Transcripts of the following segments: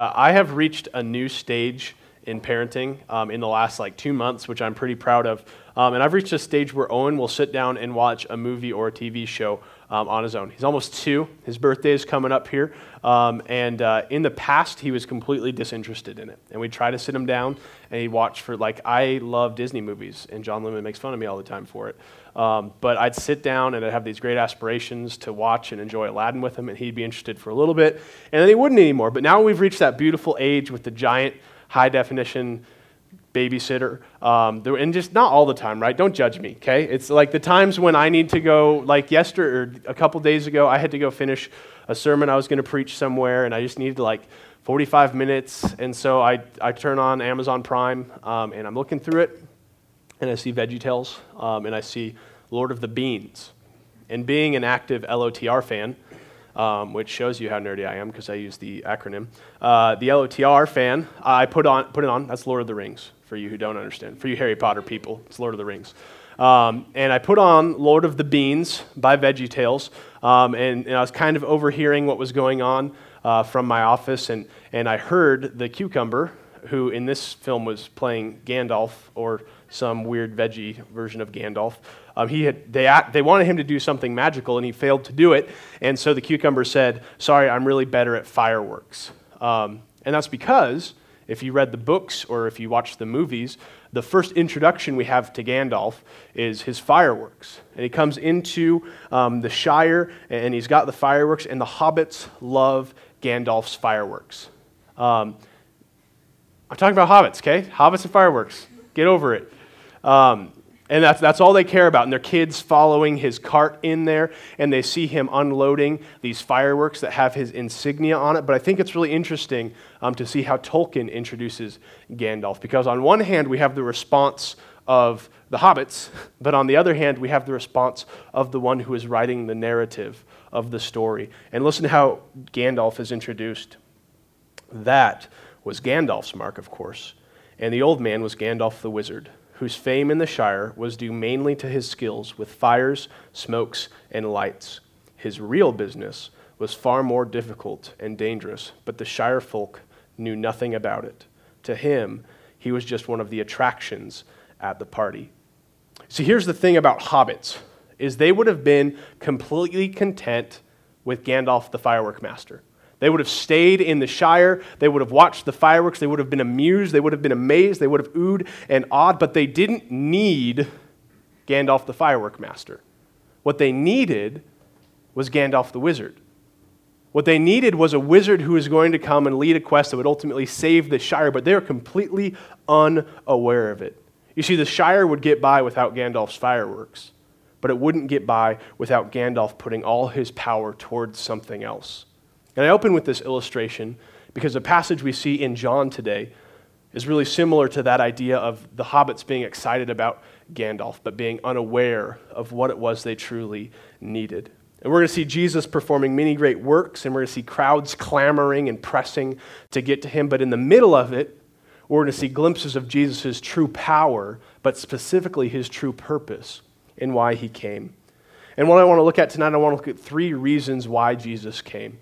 Uh, I have reached a new stage in parenting um, in the last like two months, which I'm pretty proud of. Um, and I've reached a stage where Owen will sit down and watch a movie or a TV show um, on his own. He's almost two. His birthday is coming up here. Um, and uh, in the past, he was completely disinterested in it. And we'd try to sit him down and he'd watch for, like, I love Disney movies, and John Lemon makes fun of me all the time for it. Um, but I'd sit down and I'd have these great aspirations to watch and enjoy Aladdin with him, and he'd be interested for a little bit, and then he wouldn't anymore. But now we've reached that beautiful age with the giant high definition babysitter. Um, and just not all the time, right? Don't judge me, okay? It's like the times when I need to go, like yesterday or a couple days ago, I had to go finish a sermon I was going to preach somewhere, and I just needed like 45 minutes. And so I, I turn on Amazon Prime, um, and I'm looking through it, and I see VeggieTales, um, and I see Lord of the Beans. And being an active LOTR fan, um, which shows you how nerdy I am because I use the acronym. Uh, the LOTR fan, I put on put it on. That's Lord of the Rings for you who don't understand. For you Harry Potter people, it's Lord of the Rings. Um, and I put on Lord of the Beans by VeggieTales, um, and, and, I was kind of overhearing what was going on uh, from my office, and, and I heard the cucumber, who in this film was playing Gandalf or some weird veggie version of Gandalf. Um, he had, they, they wanted him to do something magical, and he failed to do it. And so the cucumber said, Sorry, I'm really better at fireworks. Um, and that's because if you read the books or if you watch the movies, the first introduction we have to Gandalf is his fireworks. And he comes into um, the Shire and he's got the fireworks, and the hobbits love Gandalf's fireworks. Um, I'm talking about hobbits, okay? Hobbits and fireworks. Get over it. Um, and that's, that's all they care about. And their kids following his cart in there, and they see him unloading these fireworks that have his insignia on it. But I think it's really interesting um, to see how Tolkien introduces Gandalf. Because on one hand, we have the response of the hobbits, but on the other hand, we have the response of the one who is writing the narrative of the story. And listen to how Gandalf is introduced. That was Gandalf's mark, of course, and the old man was Gandalf the wizard whose fame in the Shire was due mainly to his skills with fires, smokes, and lights. His real business was far more difficult and dangerous, but the Shire folk knew nothing about it. To him, he was just one of the attractions at the party. See, here's the thing about hobbits is they would have been completely content with Gandalf the firework master. They would have stayed in the Shire. They would have watched the fireworks. They would have been amused. They would have been amazed. They would have oohed and awed, but they didn't need Gandalf the firework master. What they needed was Gandalf the wizard. What they needed was a wizard who was going to come and lead a quest that would ultimately save the Shire, but they were completely unaware of it. You see, the Shire would get by without Gandalf's fireworks, but it wouldn't get by without Gandalf putting all his power towards something else. And I open with this illustration because the passage we see in John today is really similar to that idea of the hobbits being excited about Gandalf, but being unaware of what it was they truly needed. And we're going to see Jesus performing many great works, and we're going to see crowds clamoring and pressing to get to him. But in the middle of it, we're going to see glimpses of Jesus' true power, but specifically his true purpose and why he came. And what I want to look at tonight, I want to look at three reasons why Jesus came.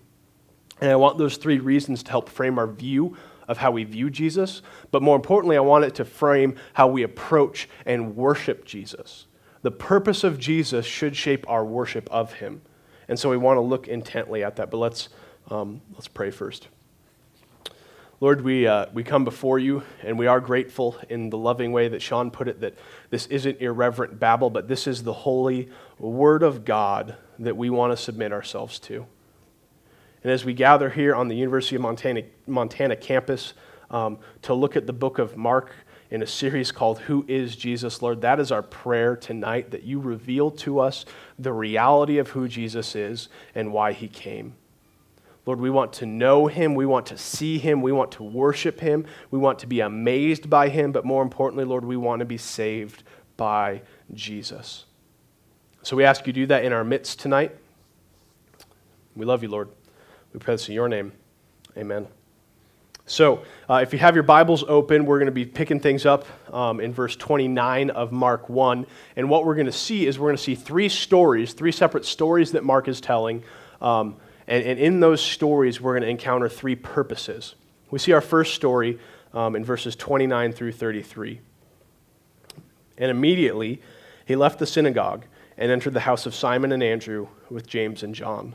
And I want those three reasons to help frame our view of how we view Jesus, but more importantly, I want it to frame how we approach and worship Jesus. The purpose of Jesus should shape our worship of him. And so we want to look intently at that, but let's, um, let's pray first. Lord, we, uh, we come before you and we are grateful in the loving way that Sean put it that this isn't irreverent babble, but this is the holy word of God that we want to submit ourselves to. And as we gather here on the University of Montana, Montana campus um, to look at the book of Mark in a series called Who is Jesus, Lord, that is our prayer tonight that you reveal to us the reality of who Jesus is and why he came. Lord, we want to know him. We want to see him. We want to worship him. We want to be amazed by him. But more importantly, Lord, we want to be saved by Jesus. So we ask you to do that in our midst tonight. We love you, Lord. We pray this in your name. Amen. So, uh, if you have your Bibles open, we're going to be picking things up um, in verse 29 of Mark 1. And what we're going to see is we're going to see three stories, three separate stories that Mark is telling. Um, and, and in those stories, we're going to encounter three purposes. We see our first story um, in verses 29 through 33. And immediately he left the synagogue and entered the house of Simon and Andrew with James and John.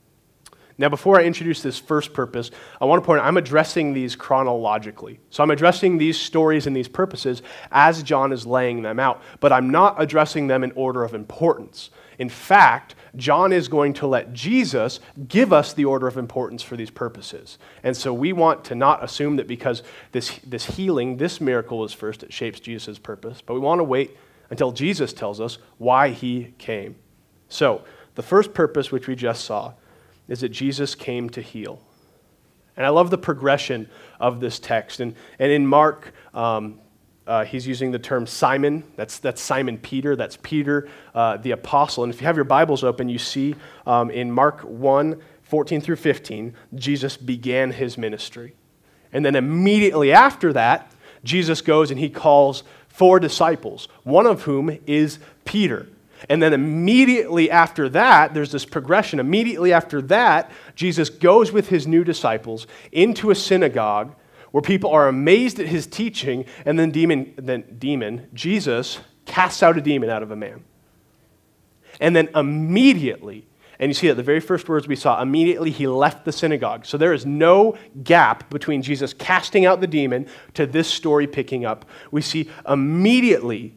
Now, before I introduce this first purpose, I want to point out I'm addressing these chronologically. So I'm addressing these stories and these purposes as John is laying them out, but I'm not addressing them in order of importance. In fact, John is going to let Jesus give us the order of importance for these purposes. And so we want to not assume that because this, this healing, this miracle is first, it shapes Jesus' purpose, but we want to wait until Jesus tells us why he came. So, the first purpose, which we just saw, is that Jesus came to heal. And I love the progression of this text. And, and in Mark, um, uh, he's using the term Simon. That's, that's Simon Peter. That's Peter, uh, the apostle. And if you have your Bibles open, you see um, in Mark 1 14 through 15, Jesus began his ministry. And then immediately after that, Jesus goes and he calls four disciples, one of whom is Peter. And then immediately after that, there's this progression. Immediately after that, Jesus goes with his new disciples into a synagogue where people are amazed at his teaching, and then demon, then demon, Jesus casts out a demon out of a man. And then immediately, and you see that the very first words we saw, immediately he left the synagogue. So there is no gap between Jesus casting out the demon to this story picking up. We see immediately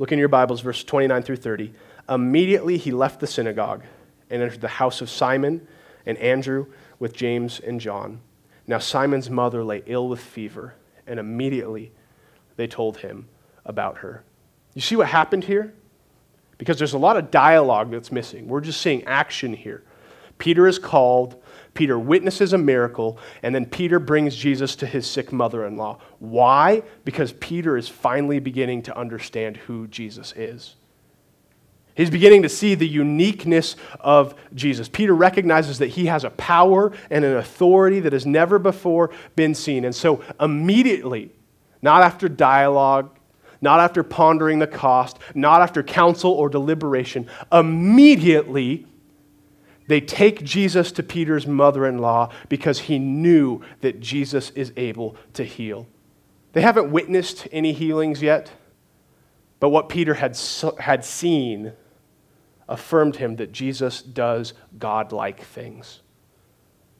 Look in your Bibles, verse 29 through 30. Immediately he left the synagogue and entered the house of Simon and Andrew with James and John. Now Simon's mother lay ill with fever, and immediately they told him about her. You see what happened here? Because there's a lot of dialogue that's missing. We're just seeing action here. Peter is called, Peter witnesses a miracle, and then Peter brings Jesus to his sick mother in law. Why? Because Peter is finally beginning to understand who Jesus is. He's beginning to see the uniqueness of Jesus. Peter recognizes that he has a power and an authority that has never before been seen. And so, immediately, not after dialogue, not after pondering the cost, not after counsel or deliberation, immediately, they take Jesus to Peter's mother in law because he knew that Jesus is able to heal. They haven't witnessed any healings yet, but what Peter had, had seen affirmed him that Jesus does godlike things.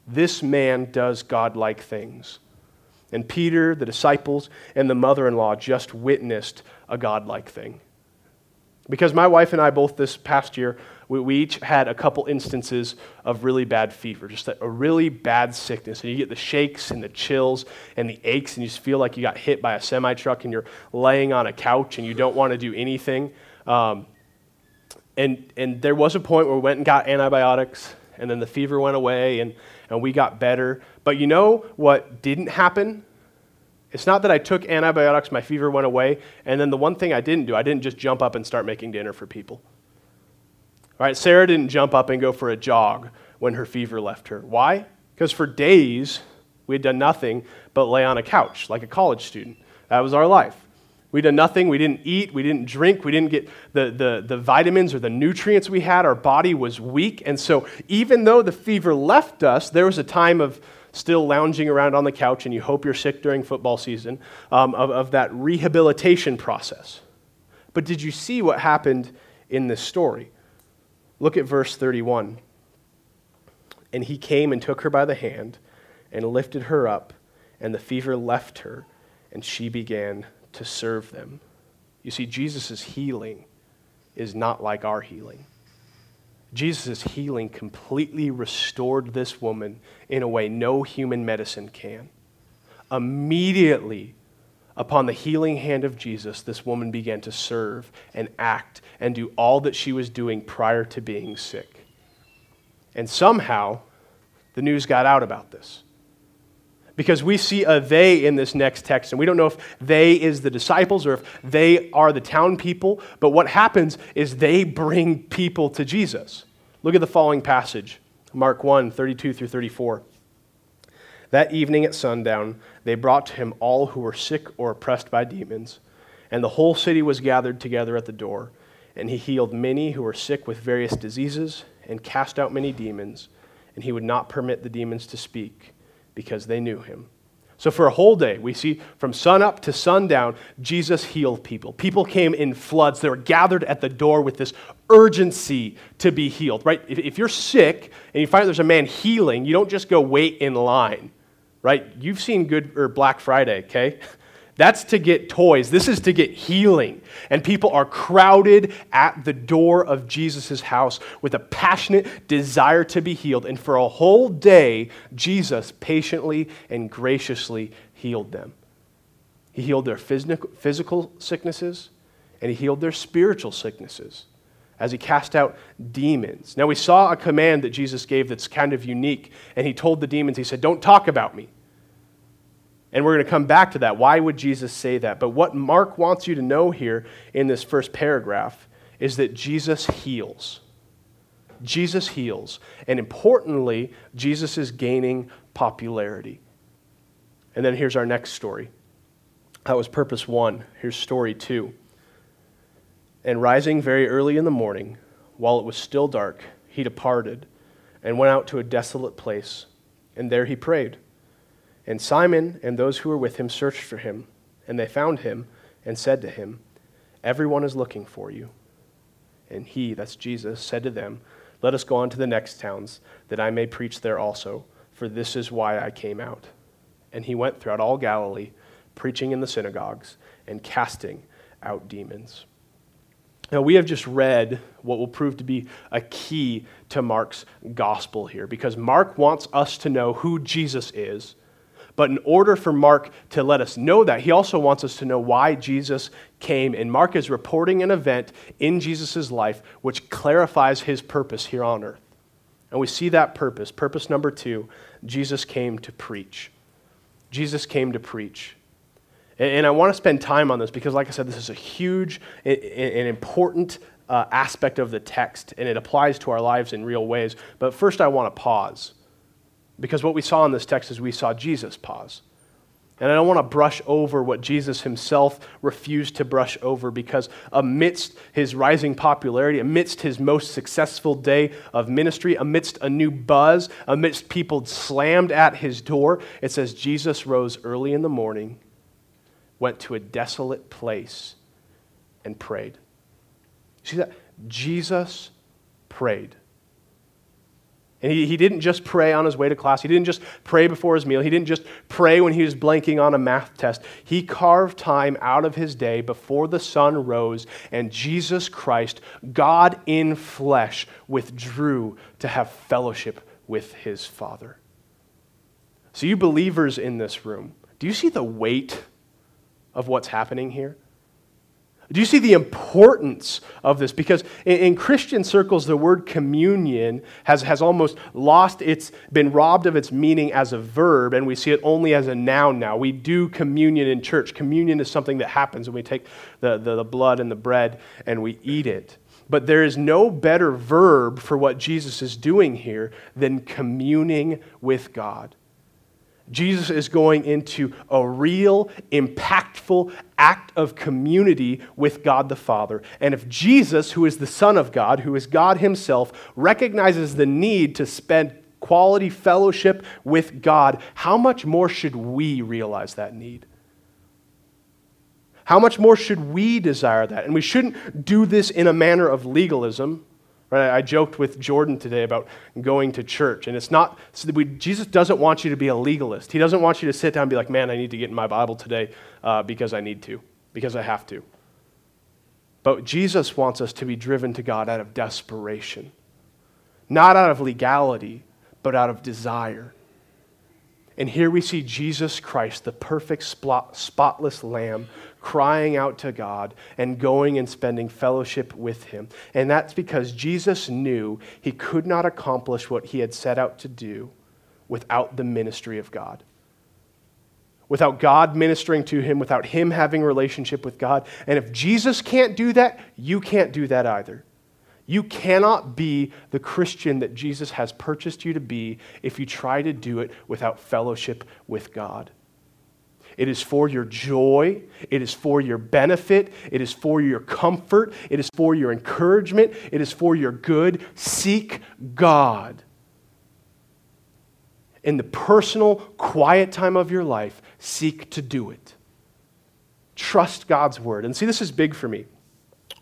This man does godlike things. And Peter, the disciples, and the mother in law just witnessed a godlike thing. Because my wife and I both this past year we, we each had a couple instances of really bad fever, just a, a really bad sickness. And you get the shakes and the chills and the aches, and you just feel like you got hit by a semi truck and you're laying on a couch and you don't want to do anything. Um, and, and there was a point where we went and got antibiotics, and then the fever went away, and, and we got better. But you know what didn't happen? It's not that I took antibiotics, my fever went away, and then the one thing I didn't do, I didn't just jump up and start making dinner for people. Right? Sarah didn't jump up and go for a jog when her fever left her. Why? Because for days we had done nothing but lay on a couch like a college student. That was our life. We'd done nothing. We didn't eat. We didn't drink. We didn't get the, the, the vitamins or the nutrients we had. Our body was weak. And so, even though the fever left us, there was a time of still lounging around on the couch, and you hope you're sick during football season, um, of, of that rehabilitation process. But did you see what happened in this story? Look at verse 31. And he came and took her by the hand and lifted her up, and the fever left her, and she began to serve them. You see, Jesus' healing is not like our healing. Jesus' healing completely restored this woman in a way no human medicine can. Immediately, upon the healing hand of Jesus, this woman began to serve and act and do all that she was doing prior to being sick. And somehow, the news got out about this. Because we see a they in this next text, and we don't know if they is the disciples or if they are the town people. But what happens is they bring people to Jesus. Look at the following passage Mark 1 32 through 34. That evening at sundown, they brought to him all who were sick or oppressed by demons, and the whole city was gathered together at the door. And he healed many who were sick with various diseases and cast out many demons, and he would not permit the demons to speak because they knew him. So, for a whole day, we see from sun up to sundown, Jesus healed people. People came in floods. They were gathered at the door with this urgency to be healed, right? If, if you're sick and you find there's a man healing, you don't just go wait in line, right? You've seen Good or Black Friday, okay? That's to get toys. This is to get healing. And people are crowded at the door of Jesus' house with a passionate desire to be healed. And for a whole day, Jesus patiently and graciously healed them. He healed their physical sicknesses and he healed their spiritual sicknesses as he cast out demons. Now, we saw a command that Jesus gave that's kind of unique. And he told the demons, He said, Don't talk about me. And we're going to come back to that. Why would Jesus say that? But what Mark wants you to know here in this first paragraph is that Jesus heals. Jesus heals. And importantly, Jesus is gaining popularity. And then here's our next story. That was purpose one. Here's story two. And rising very early in the morning, while it was still dark, he departed and went out to a desolate place. And there he prayed. And Simon and those who were with him searched for him, and they found him and said to him, Everyone is looking for you. And he, that's Jesus, said to them, Let us go on to the next towns, that I may preach there also, for this is why I came out. And he went throughout all Galilee, preaching in the synagogues and casting out demons. Now, we have just read what will prove to be a key to Mark's gospel here, because Mark wants us to know who Jesus is but in order for Mark to let us know that, he also wants us to know why Jesus came. And Mark is reporting an event in Jesus' life which clarifies his purpose here on earth. And we see that purpose. Purpose number two Jesus came to preach. Jesus came to preach. And I want to spend time on this because, like I said, this is a huge and important uh, aspect of the text, and it applies to our lives in real ways. But first, I want to pause because what we saw in this text is we saw Jesus pause. And I don't want to brush over what Jesus himself refused to brush over because amidst his rising popularity, amidst his most successful day of ministry, amidst a new buzz, amidst people slammed at his door, it says Jesus rose early in the morning, went to a desolate place, and prayed. See that? Jesus prayed. And he, he didn't just pray on his way to class. He didn't just pray before his meal. He didn't just pray when he was blanking on a math test. He carved time out of his day before the sun rose, and Jesus Christ, God in flesh, withdrew to have fellowship with his Father. So, you believers in this room, do you see the weight of what's happening here? Do you see the importance of this? Because in, in, Christian circles, the word communion has, has almost lost its, been robbed of its meaning as a verb, and we see it only as a noun now. We do communion in church. Communion is something that happens when we take the, the, the blood and the bread and we eat it. But there is no better verb for what Jesus is doing here than communing with God. Jesus is going into a real, impactful act of community with God the Father. And if Jesus, who is the Son of God, who is God Himself, recognizes the need to spend quality fellowship with God, how much more should we realize that need? How much more should we desire that? And we shouldn't do this in a manner of legalism. Right? I joked with Jordan today about going to church, and it's not, we, Jesus doesn't want you to be a legalist. He doesn't want you to sit down and be like, man, I need to get in my Bible today uh, because I need to, because I have to. But Jesus wants us to be driven to God out of desperation, not out of legality, but out of desire. And here we see Jesus Christ, the perfect, spotless lamb, crying out to God and going and spending fellowship with Him. And that's because Jesus knew he could not accomplish what he had set out to do without the ministry of God. without God ministering to him, without him having a relationship with God. And if Jesus can't do that, you can't do that either. You cannot be the Christian that Jesus has purchased you to be if you try to do it without fellowship with God. It is for your joy. It is for your benefit. It is for your comfort. It is for your encouragement. It is for your good. Seek God. In the personal, quiet time of your life, seek to do it. Trust God's word. And see, this is big for me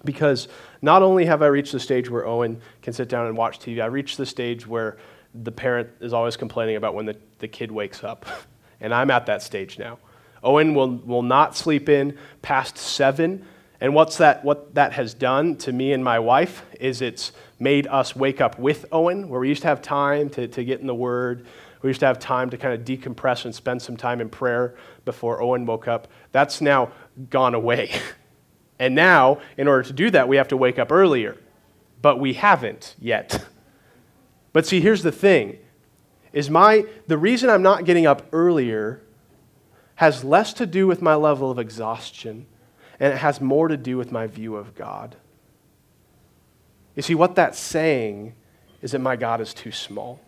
because not only have I reached the stage where Owen can sit down and watch TV, I reached the stage where the parent is always complaining about when the, the kid wakes up. And I'm at that stage now. Owen will, will not sleep in past seven. And what's that, what that has done to me and my wife is it's made us wake up with Owen, where we used to have time to, to get in the Word. We used to have time to kind of decompress and spend some time in prayer before Owen woke up. That's now gone away. And now, in order to do that, we have to wake up earlier. But we haven't yet. But see, here's the thing is my the reason I'm not getting up earlier has less to do with my level of exhaustion and it has more to do with my view of God. You see, what that's saying is that my God is too small.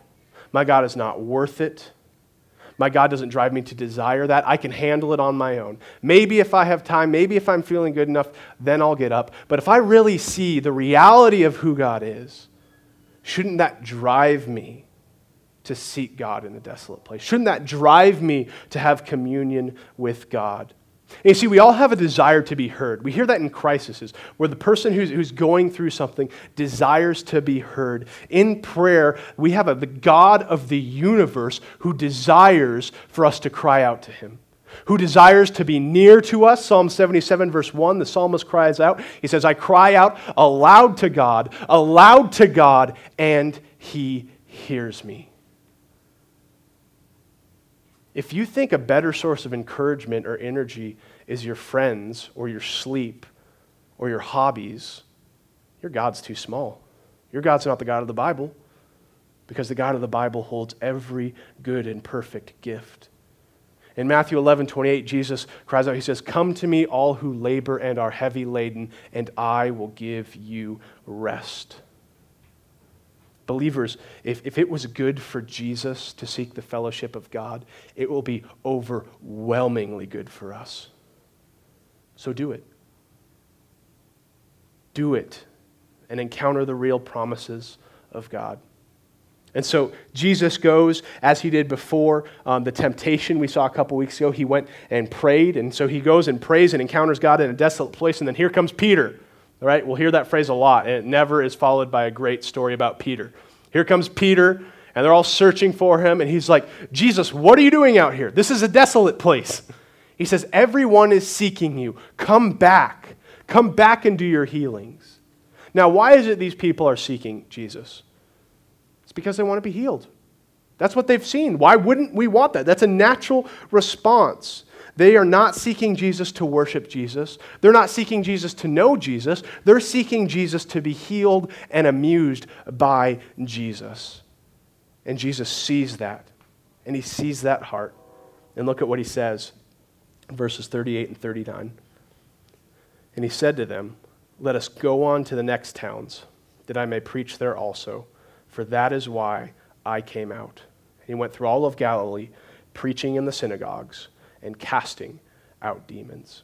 My God is not worth it. My God doesn't drive me to desire that. I can handle it on my own. Maybe if I have time, maybe if I'm feeling good enough, then I'll get up. But if I really see the reality of who God is, shouldn't that drive me to seek God in a desolate place? Shouldn't that drive me to have communion with God? And you see, we all have a desire to be heard. We hear that in crises, where the person who's, who's going through something desires to be heard. In prayer, we have a, the God of the universe who desires for us to cry out to him, who desires to be near to us. Psalm 77, verse 1, the psalmist cries out. He says, I cry out aloud to God, aloud to God, and he hears me. If you think a better source of encouragement or energy is your friends or your sleep or your hobbies, your God's too small. Your God's not the God of the Bible because the God of the Bible holds every good and perfect gift. In Matthew 11, 28, Jesus cries out, He says, Come to me, all who labor and are heavy laden, and I will give you rest. Believers, if, if it was good for Jesus to seek the fellowship of God, it will be overwhelmingly good for us. So do it. Do it and encounter the real promises of God. And so Jesus goes as he did before um, the temptation we saw a couple weeks ago. He went and prayed. And so he goes and prays and encounters God in a desolate place. And then here comes Peter. All right, we'll hear that phrase a lot, and it never is followed by a great story about Peter. Here comes Peter, and they're all searching for him, and he's like, Jesus, what are you doing out here? This is a desolate place. He says, Everyone is seeking you. Come back. Come back and do your healings. Now, why is it these people are seeking Jesus? It's because they want to be healed. That's what they've seen. Why wouldn't we want that? That's a natural response. They are not seeking Jesus to worship Jesus. They're not seeking Jesus to know Jesus. They're seeking Jesus to be healed and amused by Jesus. And Jesus sees that. And he sees that heart. And look at what he says verses 38 and 39. And he said to them, Let us go on to the next towns, that I may preach there also, for that is why I came out. And he went through all of Galilee, preaching in the synagogues and casting out demons.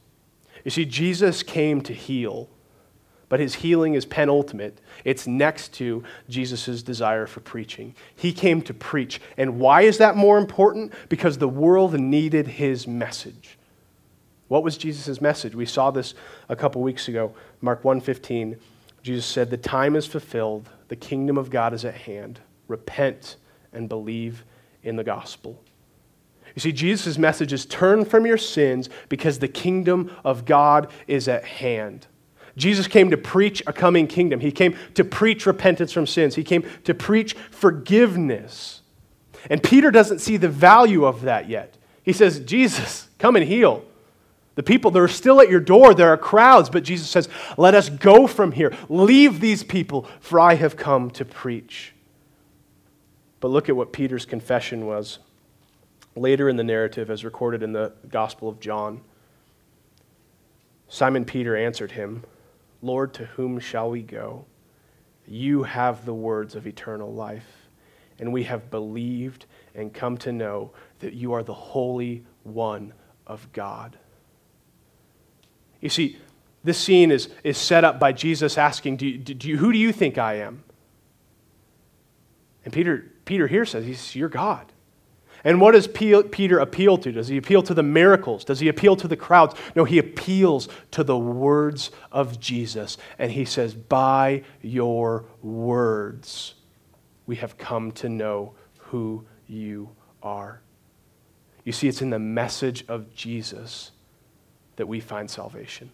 You see, Jesus came to heal, but his healing is penultimate. It's next to Jesus' desire for preaching. He came to preach. And why is that more important? Because the world needed his message. What was Jesus' message? We saw this a couple weeks ago. Mark 1:15. Jesus said, "The time is fulfilled, the kingdom of God is at hand. Repent and believe in the gospel." You see, Jesus' message is turn from your sins because the kingdom of God is at hand. Jesus came to preach a coming kingdom. He came to preach repentance from sins. He came to preach forgiveness. And Peter doesn't see the value of that yet. He says, Jesus, come and heal. The people, they're still at your door. There are crowds, but Jesus says, Let us go from here. Leave these people, for I have come to preach. But look at what Peter's confession was later in the narrative, as recorded in the Gospel of John, Simon Peter answered him, Lord, to whom shall we go? You have the words of eternal life, and we have believed and come to know that you are the Holy One of God. You see, this scene is, is set up by Jesus asking, do you, do you, Who do you think I am? And Peter, Peter here says, He's your God. And what does Peter appeal to? Does he appeal to the miracles? Does he appeal to the crowds? No, he appeals to the words of Jesus. And he says, By your words, we have come to know who you are. You see, it's in the message of Jesus that we find salvation.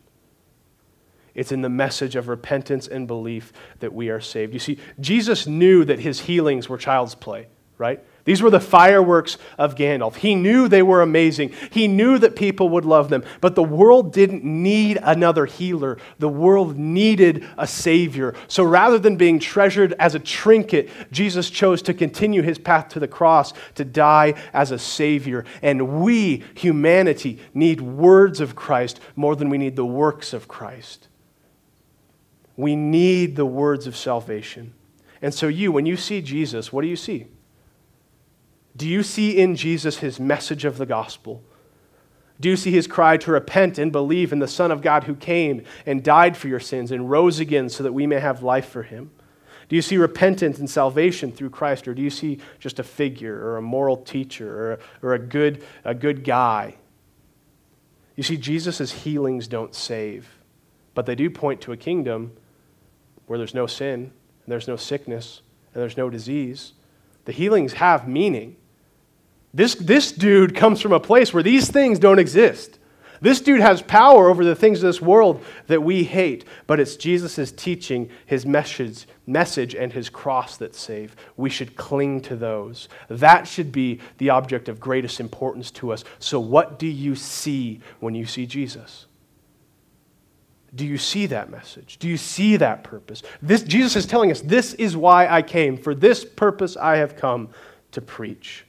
It's in the message of repentance and belief that we are saved. You see, Jesus knew that his healings were child's play, right? These were the fireworks of Gandalf. He knew they were amazing. He knew that people would love them. But the world didn't need another healer. The world needed a Savior. So rather than being treasured as a trinket, Jesus chose to continue his path to the cross to die as a Savior. And we, humanity, need words of Christ more than we need the works of Christ. We need the words of salvation. And so, you, when you see Jesus, what do you see? Do you see in Jesus his message of the gospel? Do you see his cry to repent and believe in the Son of God who came and died for your sins and rose again so that we may have life for him? Do you see repentance and salvation through Christ, or do you see just a figure or a moral teacher or a, or a, good, a good guy? You see, Jesus' healings don't save, but they do point to a kingdom where there's no sin, and there's no sickness, and there's no disease. The healings have meaning. This, this dude comes from a place where these things don't exist. This dude has power over the things of this world that we hate, but it's Jesus' teaching, his message, message, and his cross that save. We should cling to those. That should be the object of greatest importance to us. So, what do you see when you see Jesus? Do you see that message? Do you see that purpose? This, Jesus is telling us, This is why I came. For this purpose I have come to preach.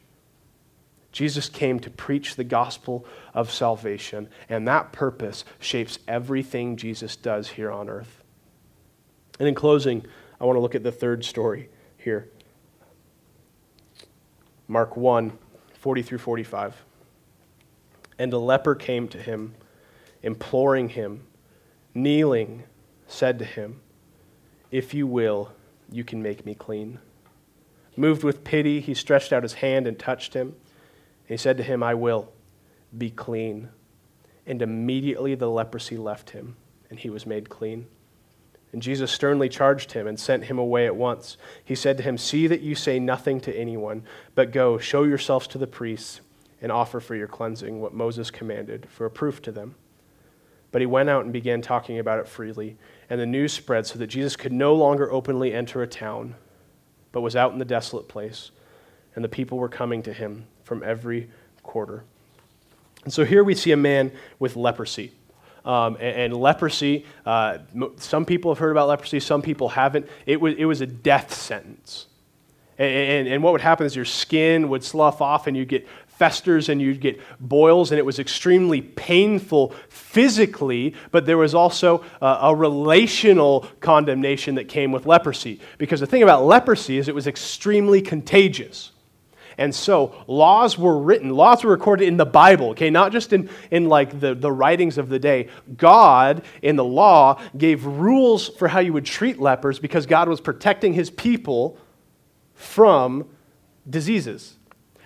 Jesus came to preach the gospel of salvation, and that purpose shapes everything Jesus does here on earth. And in closing, I want to look at the third story here Mark 1 40 through 45. And a leper came to him, imploring him, kneeling, said to him, If you will, you can make me clean. Moved with pity, he stretched out his hand and touched him. He said to him, I will be clean. And immediately the leprosy left him, and he was made clean. And Jesus sternly charged him and sent him away at once. He said to him, See that you say nothing to anyone, but go, show yourselves to the priests, and offer for your cleansing what Moses commanded for a proof to them. But he went out and began talking about it freely, and the news spread so that Jesus could no longer openly enter a town, but was out in the desolate place, and the people were coming to him from every quarter. And so here we see a man with leprosy. Um, and, and, leprosy, uh, some people have heard about leprosy, some people haven't. It was, it was a death sentence. And, and, and, what would happen is your skin would slough off and you'd get festers and you'd get boils, and it was extremely painful physically, but there was also uh, a relational condemnation that came with leprosy. Because the thing about leprosy is it was extremely contagious. And so laws were written, laws were recorded in the Bible, okay, not just in, in like the, the writings of the day. God, in the law, gave rules for how you would treat lepers because God was protecting his people from diseases.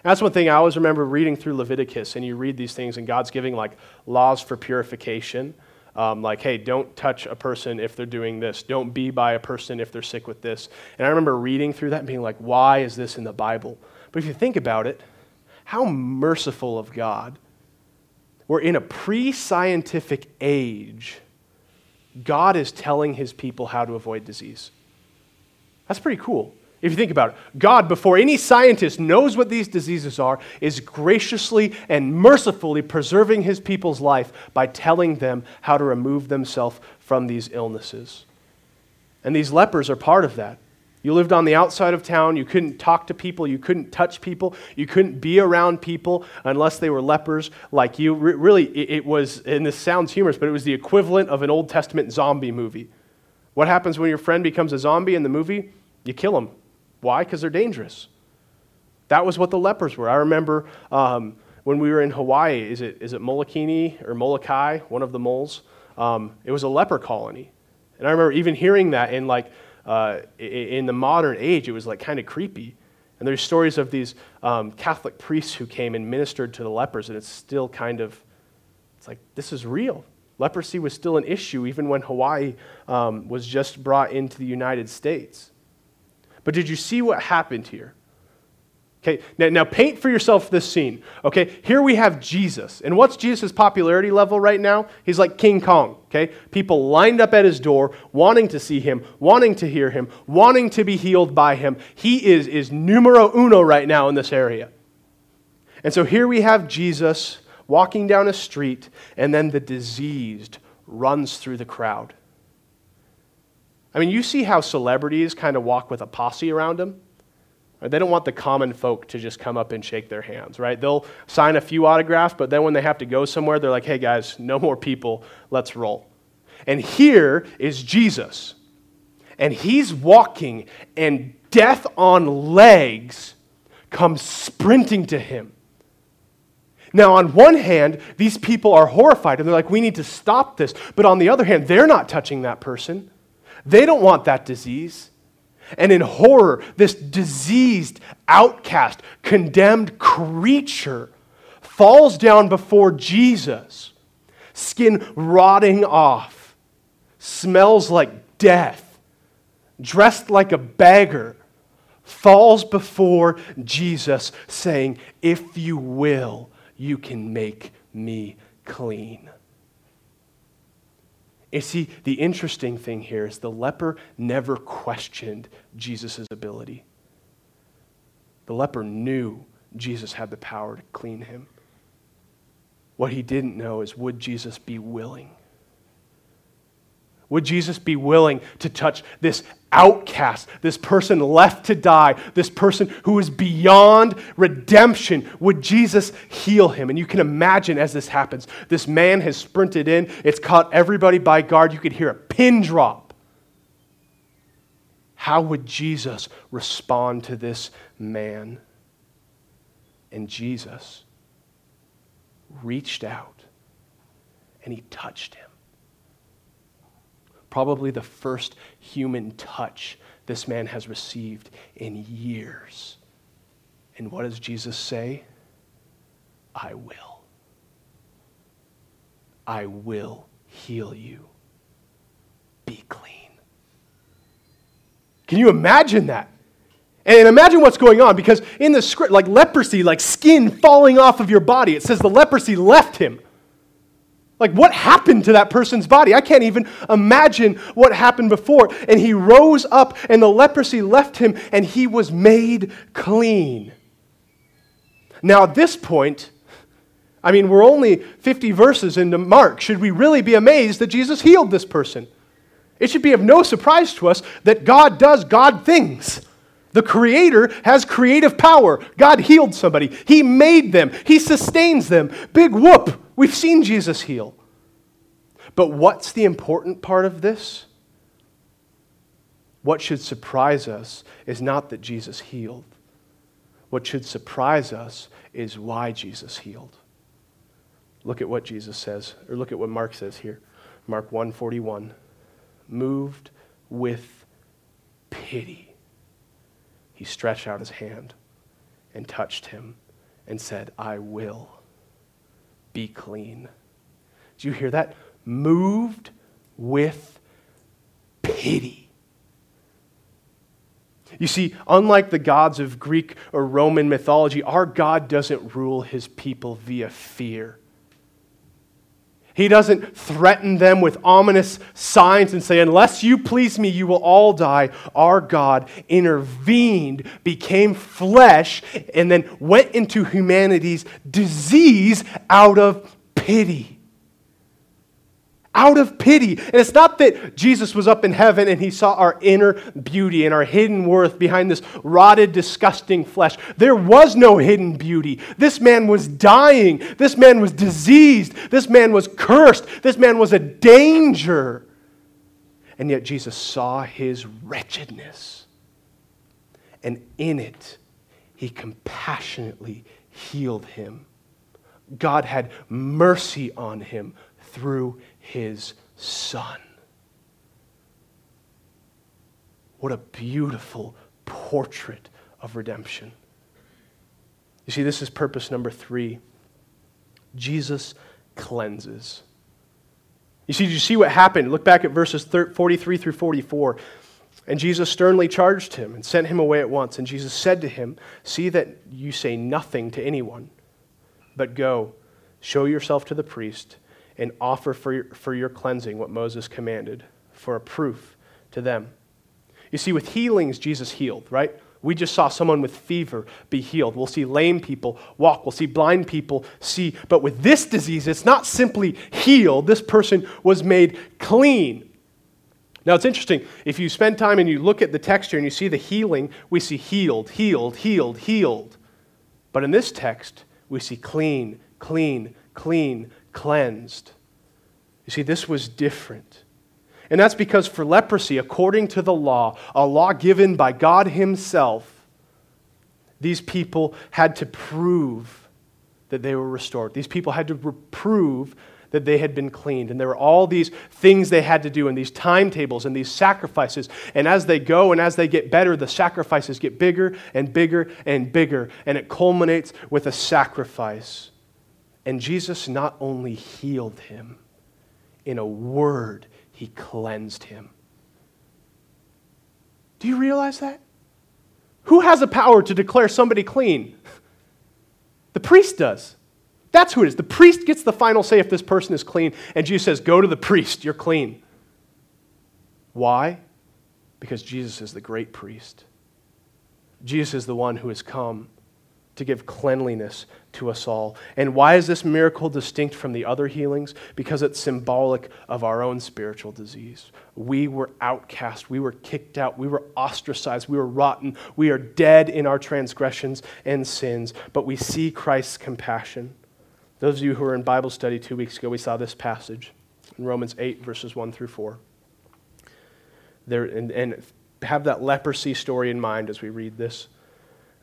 that's one thing I always remember reading through Leviticus, and you read these things, and God's giving like laws for purification. Um, like, hey, don't touch a person if they're doing this. Don't be by a person if they're sick with this. And I remember reading through that and being like, why is this in the Bible? But if you think about it, how merciful of God. We're in a pre scientific age. God is telling his people how to avoid disease. That's pretty cool. If you think about it, God, before any scientist knows what these diseases are, is graciously and mercifully preserving his people's life by telling them how to remove themselves from these illnesses. And these lepers are part of that. You lived on the outside of town. You couldn't talk to people. You couldn't touch people. You couldn't be around people unless they were lepers like you. really, it, it was, and this sounds humorous, but it was the equivalent of an Old Testament zombie movie. What happens when your friend becomes a zombie in the movie? You kill them. Why? Because they're dangerous. That was what the lepers were. I remember um, when we were in Hawaii, is it, is it Molokini or Molokai, one of the moles? Um, it was a leper colony. And I remember even hearing that in like, uh, in the modern age, it was like kind of creepy. And there's stories of these um, Catholic priests who came and ministered to the lepers, and it's still kind of, it's like, this is real. Leprosy was still an issue even when Hawaii um, was just brought into the United States. But did you see what happened here? Okay, now, now paint for yourself this scene. Okay, here we have Jesus. And what's Jesus' popularity level right now? He's like King Kong. Okay, people lined up at his door, wanting to see him, wanting to hear him, wanting to be healed by him. He is, is numero uno right now in this area. And so here we have Jesus walking down a street, and then the diseased runs through the crowd. I mean, you see how celebrities kind of walk with a posse around them? Right? They don't want the common folk to just come up and shake their hands, right? They'll sign a few autographs, but then when they have to go somewhere, they're like, hey guys, no more people, let's roll. And here is Jesus. And he's walking, and death on legs comes sprinting to him. Now, on one hand, these people are horrified and they're like, we need to stop this. But on the other hand, they're not touching that person. They don't want that disease. And in horror, this diseased, outcast, condemned creature falls down before Jesus, skin rotting off, smells like death, dressed like a beggar, falls before Jesus, saying, If you will, you can make me clean. You see, the interesting thing here is the leper never questioned Jesus' ability. The leper knew Jesus had the power to clean him. What he didn't know is would Jesus be willing? Would Jesus be willing to touch this outcast, this person left to die, this person who is beyond redemption? Would Jesus heal him? And you can imagine as this happens, this man has sprinted in, it's caught everybody by guard. You could hear a pin drop. How would Jesus respond to this man? And Jesus reached out and he touched him probably the first human touch this man has received in years. And what does Jesus say? I will. I will heal you. Be clean. Can you imagine that? And imagine what's going on because in the script, like leprosy, like skin falling off of your body, it says the leprosy left him. Like, what happened to that person's body? I can't even imagine what happened before. And he rose up, and the leprosy left him, and he was made clean. Now, at this point, I mean, we're only 50 verses into Mark. Should we really be amazed that Jesus healed this person? It should be of no surprise to us that God does God things. The Creator has creative power. God healed somebody, He made them, He sustains them. Big whoop. We've seen Jesus heal. But what's the important part of this? What should surprise us is not that Jesus healed. What should surprise us is why Jesus healed. Look at what Jesus says, or look at what Mark says here. Mark 141. Moved with pity, he stretched out his hand and touched him and said, I will be clean. Do you hear that? Moved with pity. You see, unlike the gods of Greek or Roman mythology, our God doesn't rule his people via fear. He doesn't threaten them with ominous signs and say, Unless you please me, you will all die. Our God intervened, became flesh, and then went into humanity's disease out of pity. Out of pity. And it's not that Jesus was up in heaven and he saw our inner beauty and our hidden worth behind this rotted, disgusting flesh. There was no hidden beauty. This man was dying. This man was diseased. This man was cursed. This man was a danger. And yet Jesus saw his wretchedness. And in it, he compassionately healed him. God had mercy on him through his son. What a beautiful portrait of redemption. You see, this is purpose number three. Jesus cleanses. You see, you see what happened? Look back at verses 43 through 44. And Jesus sternly charged him and sent him away at once. And Jesus said to him, See that you say nothing to anyone, but go, show yourself to the priest, and offer for your, for your cleansing what Moses commanded, for a proof to them. You see, with healings, Jesus healed, right? We just saw someone with fever be healed. We'll see lame people walk. We'll see blind people see. But with this disease, it's not simply healed. This person was made clean. Now, it's interesting. If you spend time and you look at the texture and you see the healing, we see healed, healed, healed, healed. But in this text, we see clean, clean, clean, cleansed. You see, this was different. And that's because for leprosy, according to the law, a law given by God Himself, these people had to prove that they were restored. These people had to prove that they had been cleaned. And there were all these things they had to do, and these timetables, and these sacrifices. And as they go and as they get better, the sacrifices get bigger and bigger and bigger. And it culminates with a sacrifice. And Jesus not only healed him, in a word, he cleansed him. Do you realize that? Who has the power to declare somebody clean? The priest does. That's who it is. The priest gets the final say if this person is clean, and Jesus says, Go to the priest, you're clean. Why? Because Jesus is the great priest. Jesus is the one who has come to give cleanliness to us all. And why is this miracle distinct from the other healings? Because it's symbolic of our own spiritual disease. We were outcast, we were kicked out, we were ostracized, we were rotten, we are dead in our transgressions and sins, but we see Christ's compassion. Those of you who were in Bible study two weeks ago, we saw this passage in Romans 8, verses 1 through 4. There, and, and have that leprosy story in mind as we read this.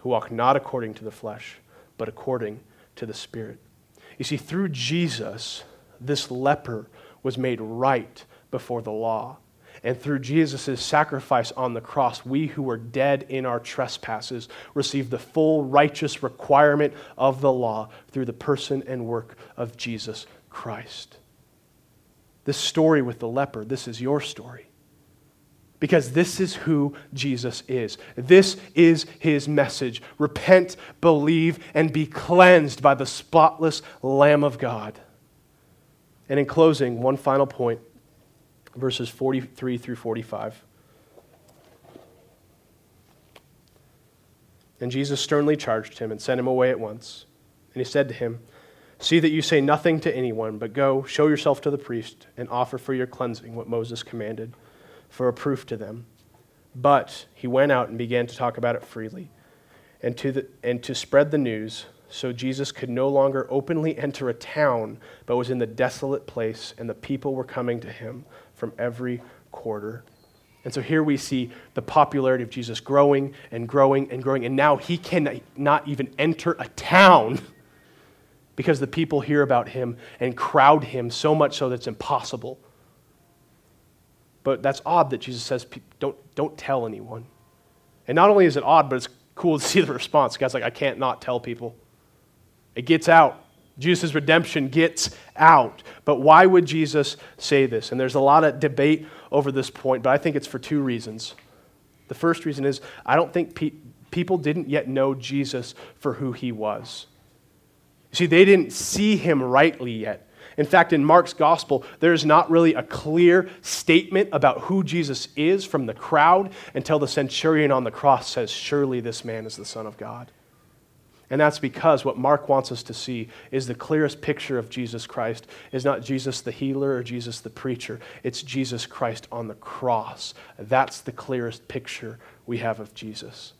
who walk not according to the flesh, but according to the Spirit. You see, through Jesus, this leper was made right before the law. And through Jesus' sacrifice on the cross, we who were dead in our trespasses receive the full righteous requirement of the law through the person and work of Jesus Christ. This story with the leper, this is your story. Because this is who Jesus is. This is his message. Repent, believe, and be cleansed by the spotless Lamb of God. And in closing, one final point verses 43 through 45. And Jesus sternly charged him and sent him away at once. And he said to him, See that you say nothing to anyone, but go, show yourself to the priest, and offer for your cleansing what Moses commanded, for a proof to them. But he went out and began to talk about it freely, and to, the, and to spread the news so Jesus could no longer openly enter a town, but was in the desolate place, and the people were coming to him from every quarter. And so here we see the popularity of Jesus growing and growing and growing, and now he cannot even enter a town because the people hear about him and crowd him so much so that it's impossible. But that's odd that Jesus says, don't, don't tell anyone. And not only is it odd, but it's cool to see the response. God's like, I can't not tell people. It gets out. Jesus' redemption gets out. But why would Jesus say this? And there's a lot of debate over this point, but I think it's for two reasons. The first reason is I don't think pe- people didn't yet know Jesus for who he was. See, they didn't see him rightly yet. In fact, in Mark's gospel, there's not really a clear statement about who Jesus is from the crowd until the centurion on the cross says, Surely this man is the Son of God. And that's because what Mark wants us to see is the clearest picture of Jesus Christ is not Jesus the healer or Jesus the preacher. It's Jesus Christ on the cross. That's the clearest picture we have of Jesus.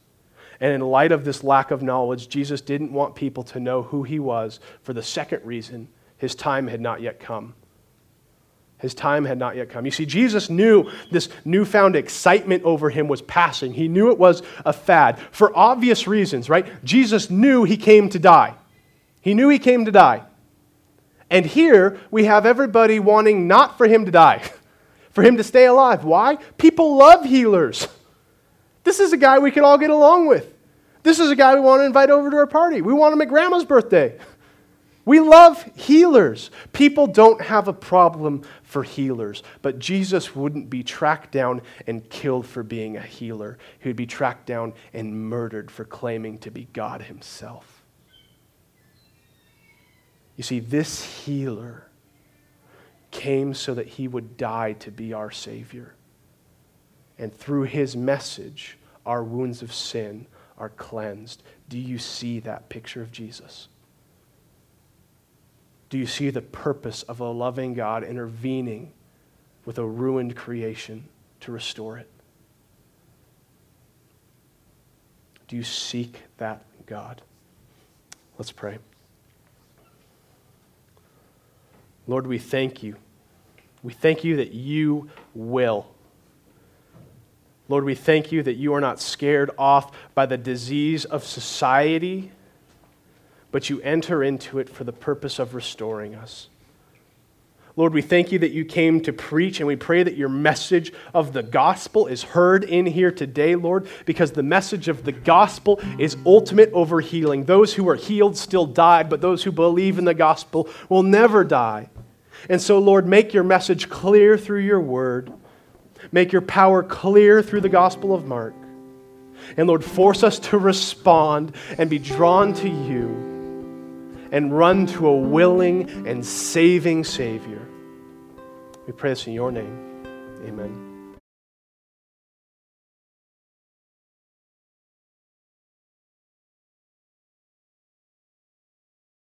And in light of this lack of knowledge, Jesus didn't want people to know who he was for the second reason his time had not yet come. His time had not yet come. You see, Jesus knew this newfound excitement over him was passing. He knew it was a fad for obvious reasons, right? Jesus knew he came to die. He knew he came to die. And here we have everybody wanting not for him to die, for him to stay alive. Why? People love healers. This is a guy we can all get along with. This is a guy we want to invite over to our party. We want him at grandma's birthday. We love healers. People don't have a problem for healers, but Jesus wouldn't be tracked down and killed for being a healer. He would be tracked down and murdered for claiming to be God himself. You see, this healer came so that he would die to be our Savior. And through his message, our wounds of sin are cleansed. Do you see that picture of Jesus? Do you see the purpose of a loving God intervening with a ruined creation to restore it? Do you seek that God? Let's pray. Lord, we thank you. We thank you that you will. Lord, we thank you that you are not scared off by the disease of society but you enter into it for the purpose of restoring us. Lord, we thank you that you came to preach, and we pray that your message of the gospel is heard in here today, Lord, because the message of the gospel is ultimate over healing. Those who are healed still die, but those who believe in the gospel will never die. And so, Lord, make your message clear through your word. Make your power clear through the gospel of Mark. And Lord, force us to respond and be drawn to you and run to a willing and saving Savior. We pray this in your name. Amen.